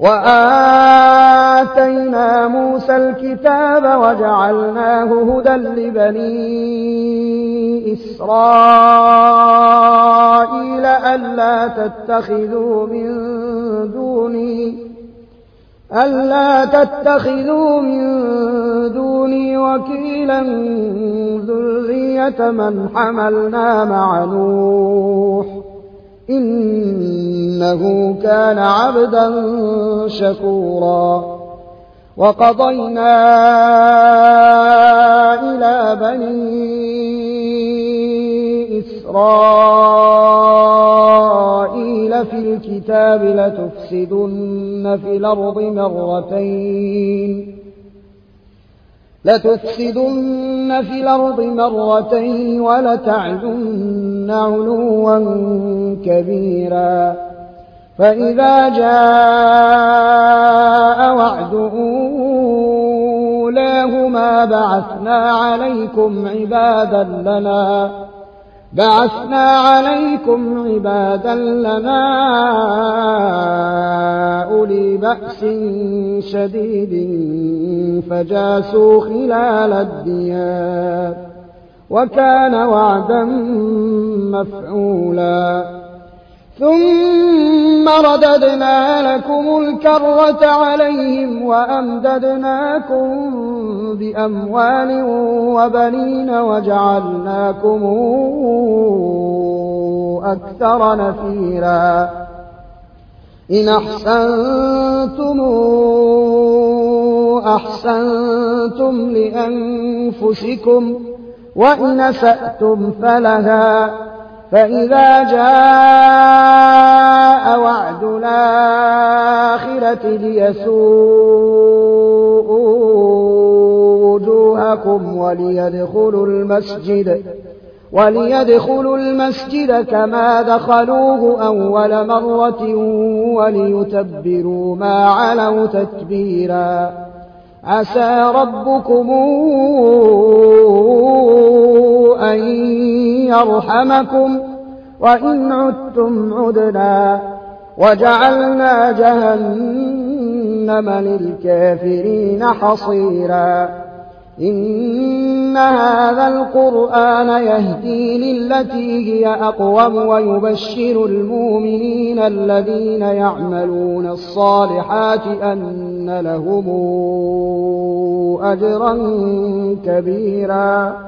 وآتينا موسى الكتاب وجعلناه هدى لبني إسرائيل ألا تتخذوا من دوني ألا تتخذوا من دوني وكيلا ذرية من حملنا مع نوح إنه كان عبدا شكورا. وقضينا إلى بني إسرائيل في الكتاب لتفسدن في الأرض مرتين. لتفسدن في الأرض مرتين ولتعلن علوا كبيرا. فإذا جاء وعد أولاهما بعثنا عليكم عبادا لنا. بعثنا عليكم عبادا لنا أولي بأس شديد فجاسوا خلال الديار وكان وعدا مفعولا ثم رددنا لكم الكرة عليهم وأمددناكم بأموال وبنين وجعلناكم أكثر نفيرا. إن أحسنتم أحسنتم لأنفسكم وإن سأتم فلها فإذا جاء وعد الآخرة ليسوءوا وجوهكم وليدخلوا المسجد وليدخلوا المسجد كما دخلوه أول مرة وليتبروا ما علوا تتبيرا. عسى ربكم أن يرحمكم وإن عدتم عدنا وجعلنا جهنم للكافرين حصيرا. إن هذا القرآن يهدي للتي هي أقوم ويبشر المؤمنين الذين يعملون الصالحات أن لهم أجرا كبيرا.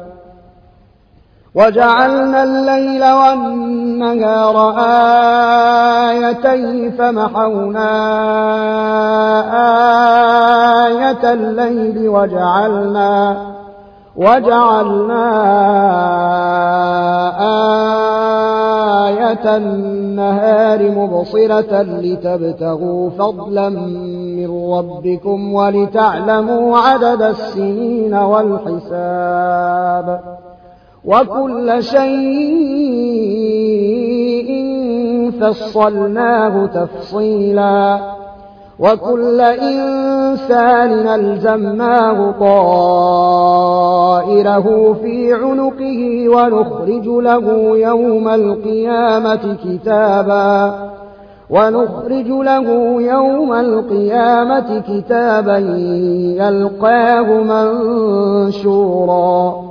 وجعلنا الليل والنهار آيتين فمحونا آية الليل وجعلنا وجعلنا آية النهار مبصرة لتبتغوا فضلا من ربكم ولتعلموا عدد السنين والحساب وكل شيء فصلناه تفصيلا. وكل إنسان ألزمناه طائره في عنقه ونخرج له يوم القيامة كتابا. ونخرج له يوم القيامة كتابا يلقاه منشورا.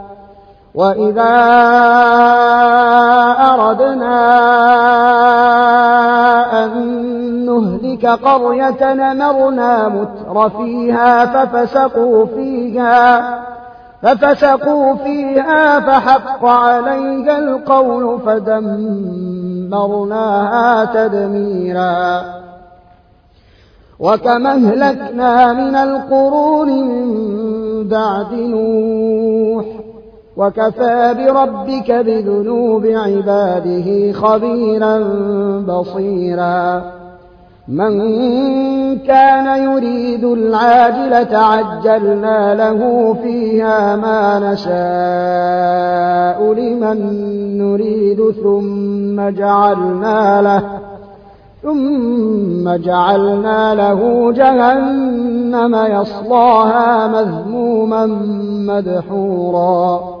وإذا أردنا أن نهلك قرية نمرنا متر فيها ففسقوا فيها ففسقوا فيها فحق عليها القول فدمرناها تدميرا وكم اهلكنا من القرون من بعد نوح وكفى بربك بذنوب عباده خبيرا بصيرا. من كان يريد العاجلة عجلنا له فيها ما نشاء لمن نريد ثم جعلنا له ثم جعلنا له جهنم يصلاها مذموما مدحورا.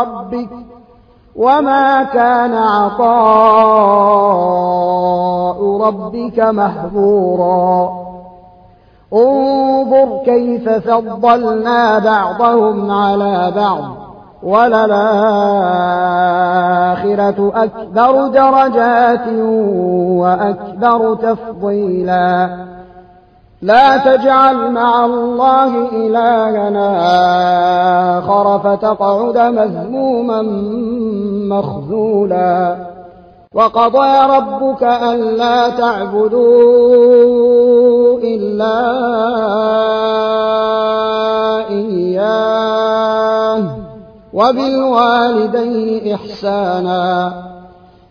ربك وما كان عطاء ربك مهبورا انظر كيف فضلنا بعضهم على بعض وللآخرة أكبر درجات وأكبر تفضيلا. لا تجعل مع الله إلهنا آخر فتقعد مذموما مخذولا. وقضى ربك ألا تعبدوا إلا إياه وبالوالدين إحسانا.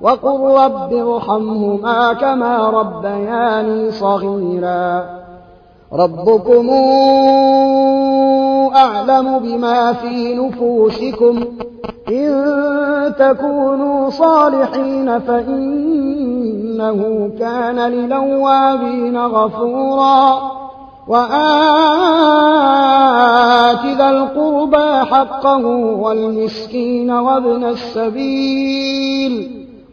وقل رب ارحمهما كما ربياني صغيرا ربكم أعلم بما في نفوسكم إن تكونوا صالحين فإنه كان للوابين غفورا وآت ذا القربى حقه والمسكين وابن السبيل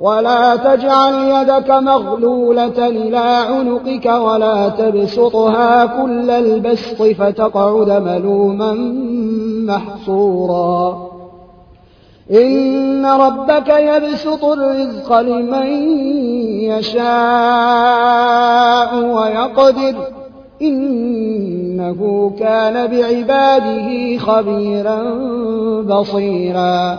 ولا تجعل يدك مغلولة إلى عنقك ولا تبسطها كل البسط فتقعد ملوما محصورا. إن ربك يبسط الرزق لمن يشاء ويقدر. إنه كان بعباده خبيرا بصيرا.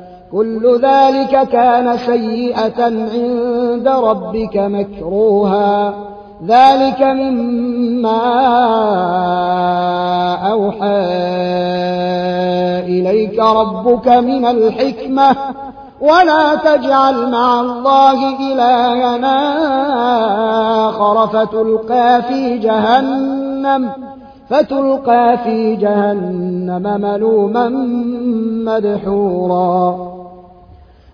كل ذلك كان سيئة عند ربك مكروها. ذلك مما أوحى إليك ربك من الحكمة. ولا تجعل مع الله إلهنا آخر فتلقى في جهنم فتلقى في جهنم ملوما مدحورا.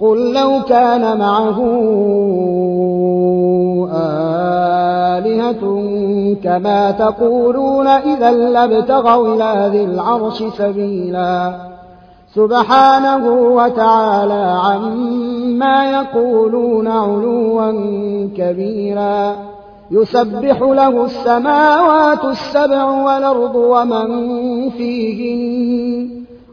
قل لو كان معه آلهة كما تقولون إذا لابتغوا إلى ذي العرش سبيلا سبحانه وتعالى عما يقولون علوا كبيرا يسبح له السماوات السبع والأرض ومن فيهن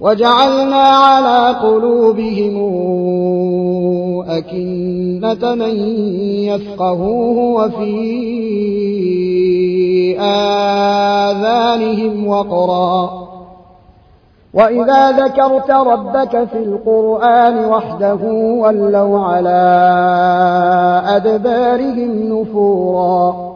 وجعلنا على قلوبهم أكنة من يفقهوه وفي آذانهم وقرا. وإذا ذكرت ربك في القرآن وحده ولوا على أدبارهم نفورا.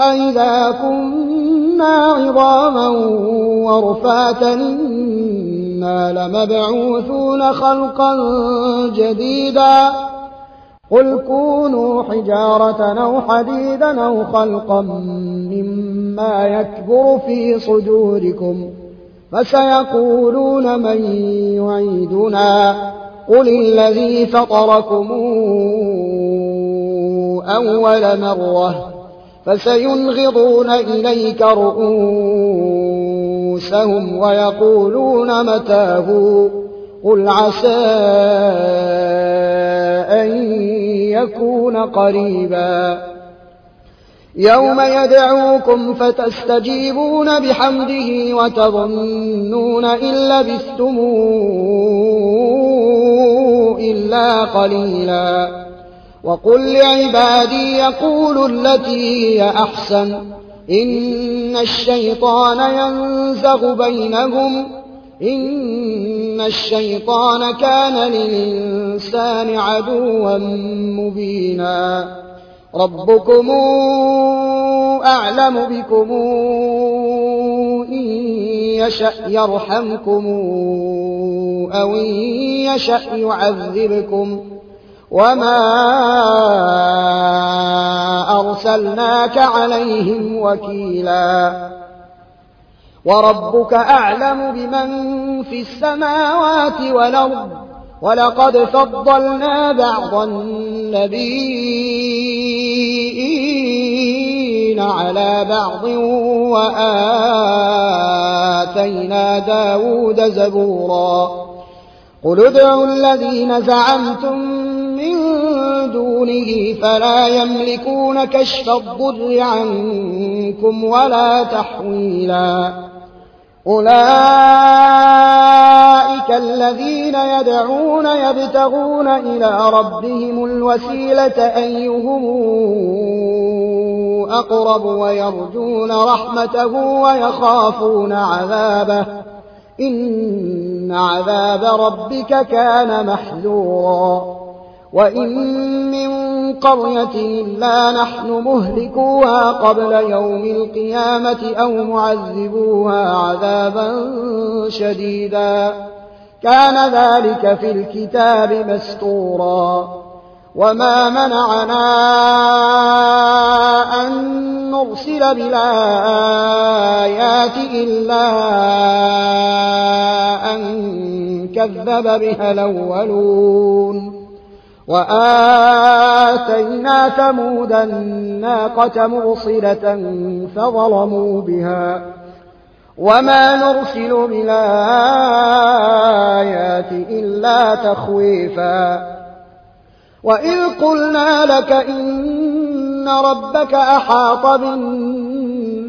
أئذا كنا عظاما ورفاتا إنا لمبعوثون خلقا جديدا قل كونوا حجارة أو حديدا أو خلقا مما يكبر في صدوركم فسيقولون من يعيدنا قل الذي فطركم أول مرة فسينغضون إليك رؤوسهم ويقولون متاه قل عسى أن يكون قريبا. يوم يدعوكم فتستجيبون بحمده وتظنون إن لبثتم إلا قليلا. وقل لعبادي يقولوا التي هي أحسن. إن الشيطان ينزغ بينهم. إن الشيطان كان للإنسان عدوا مبينا. ربكم أعلم بكم. إن يشأ يرحمكم أو إن يشأ يعذبكم. وما أرسلناك عليهم وكيلا وربك أعلم بمن في السماوات والأرض ولقد فضلنا بعض النبيين على بعض وآتينا داود زبورا قل ادعوا الذين زعمتم دونه فلا يملكون كشف الضر عنكم ولا تحويلا. أولئك الذين يدعون يبتغون إلى ربهم الوسيلة أيهم أقرب ويرجون رحمته ويخافون عذابه. إن عذاب ربك كان محذورا. وإن من قرية إلا نحن مهلكوها قبل يوم القيامة أو معذبوها عذابا شديدا كان ذلك في الكتاب مستورا وما منعنا أن نرسل بالآيات إلا أن كذب بها الأولون وآتينا ثمود الناقة مبصرة فظلموا بها وما نرسل بالآيات إلا تخويفا وإذ قلنا لك إن ربك أحاط بالناس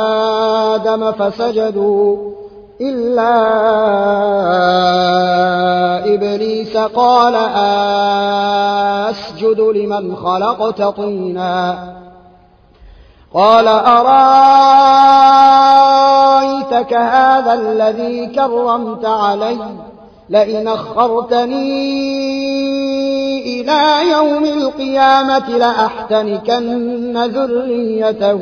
فسجدوا إلا إبليس قال أسجد لمن خلقت طينا. قال أرأيتك هذا الذي كرمت علي؟ لئن أخرتني إلى يوم القيامة لأحتنكن ذريته.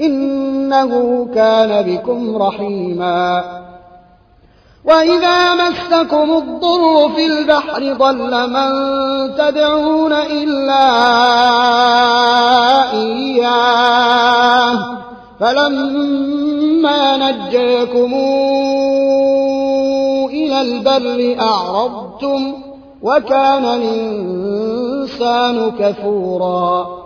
إنه كان بكم رحيما. وإذا مسكم الضر في البحر ضل من تدعون إلا إياه. فلما نجيكم إلى البر أعرضتم وكان الإنسان كفورا.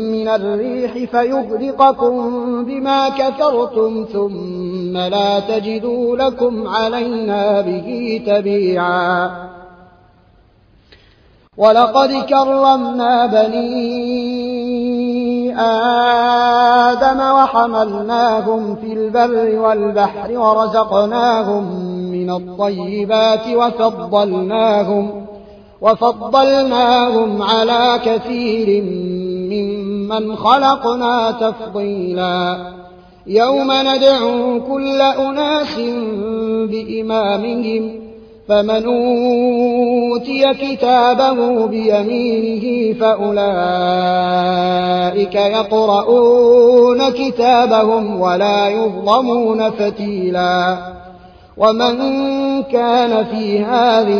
الريح فيغرقكم بما كفرتم ثم لا تجدوا لكم علينا به تبيعا. ولقد كرمنا بني آدم وحملناهم في البر والبحر ورزقناهم من الطيبات وفضلناهم وفضلناهم على كثير ممن خلقنا تفضيلا يوم ندعو كل أناس بإمامهم فمن أوتي كتابه بيمينه فأولئك يقرؤون كتابهم ولا يظلمون فتيلا ومن كان في هذه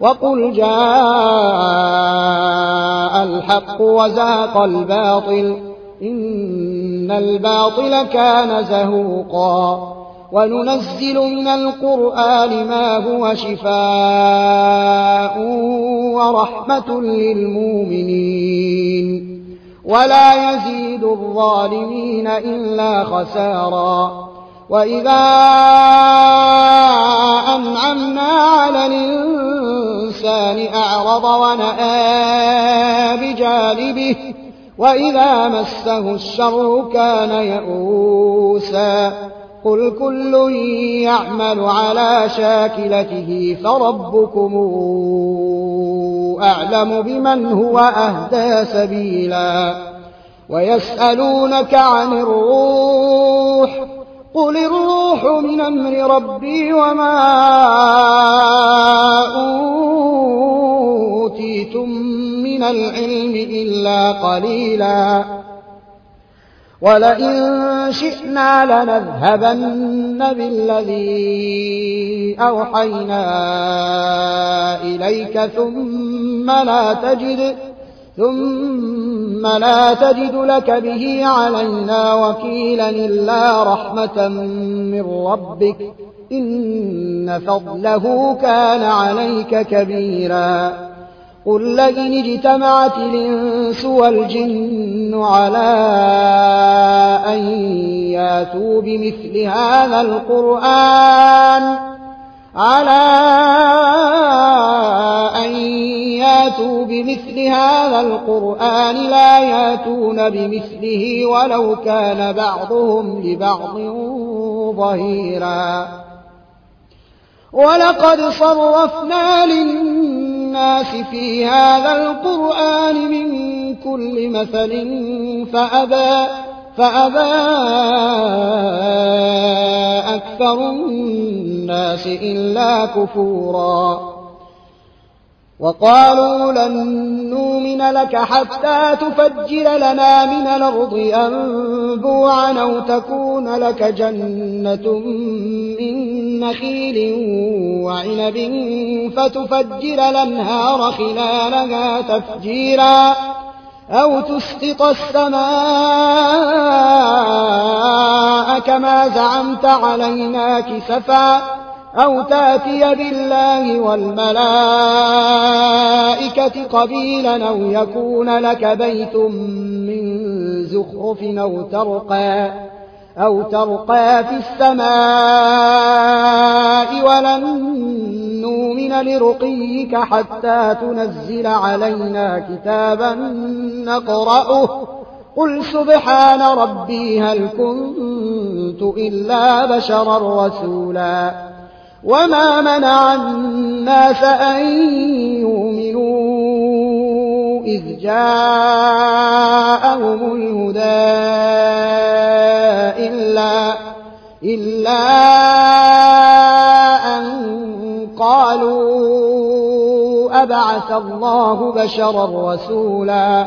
وقل جاء الحق وزهق الباطل إن الباطل كان زهوقا وننزل من القرآن ما هو شفاء ورحمة للمؤمنين ولا يزيد الظالمين إلا خسارا وإذا أنعمنا على الإنسان أعرض ونأى بجانبه وإذا مسه الشر كان يئوسا. قل كل يعمل على شاكلته فربكم أعلم بمن هو أهدى سبيلا. ويسألونك عن الروح قل الروح من أمر ربي وما أوتيتم من العلم إلا قليلا. ولئن شئنا لنذهبن بالذي أوحينا إليك ثم لا تجد ثم لا تجد لك به علينا وكيلا إلا رحمة من ربك. إن فضله كان عليك كبيرا. قل لئن اجتمعت الإنس والجن على أن ياتوا بمثل هذا القرآن على أن ياتوا بمثل هذا القرآن لا ياتون بمثله ولو كان بعضهم لبعض ظهيرا ولقد صرفنا للناس في هذا القرآن من كل مثل فأبى فأبى أكثر الناس إلا كفورا. وقالوا لن نؤمن لك حتى تفجر لنا من الأرض أنبوعا أو تكون لك جنة من نخيل وعنب فتفجر الأنهار خلالها تفجيرا أو تسقط السماء كما زعمت علينا كسفا أو تأتي بالله والملائكة قبيلا أو يكون لك بيت من زخرف أو ترقى أو ترقى في السماء ولن نؤمن لرقيك حتى تنزل علينا كتابا نقرأه. قل سبحان ربي هل كنت إلا بشرا رسولا. وما منع الناس أن يؤمنوا إذ جاءهم الهدى إلا, إلا أن قالوا أبعث الله بشرا رسولا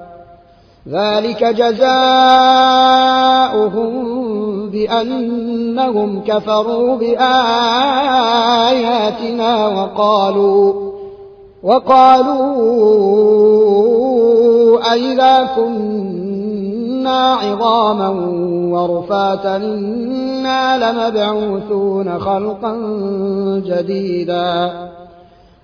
ذلك جزاؤهم بأنهم كفروا بآياتنا وقالوا وقالوا أئذا كنا عظاما ورفاتا إنا لمبعوثون خلقا جديدا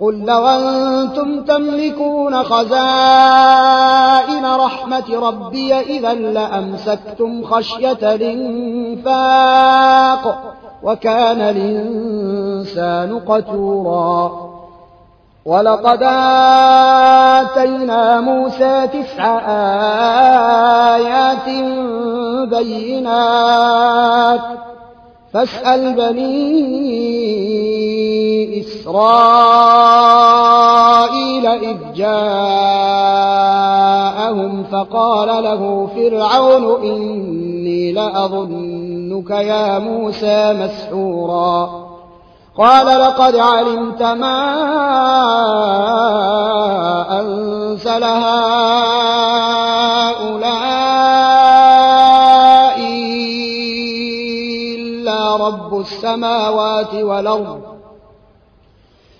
قل لو أنتم تملكون خزائن رحمة ربي إذا لأمسكتم خشية الإنفاق وكان الإنسان قتورا. ولقد آتينا موسى تسع آيات بينات. فاسأل إسرائيل إذ جاءهم فقال له فرعون إني لأظنك يا موسى مسحورا. قال لقد علمت ما أنزل هؤلاء إلا رب السماوات والأرض.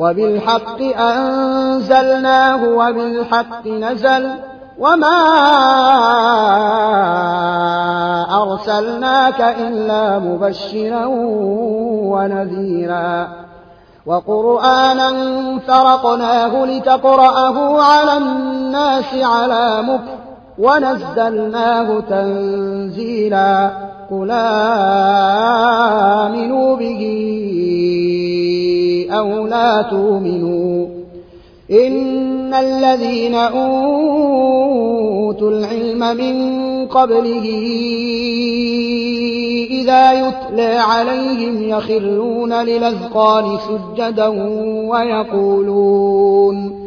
وبالحق أنزلناه وبالحق نزل وما أرسلناك إلا مبشرا ونذيرا وقرآنا فرقناه لتقرأه على الناس على مكر ونزلناه تنزيلا قل آمنوا به أو لا تؤمنوا. إن الذين أوتوا العلم من قبله إذا يتلى عليهم يخرون للأذقان سجدا ويقولون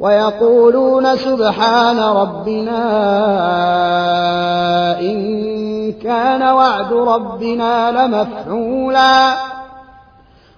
ويقولون سبحان ربنا إن كان وعد ربنا لمفعولا.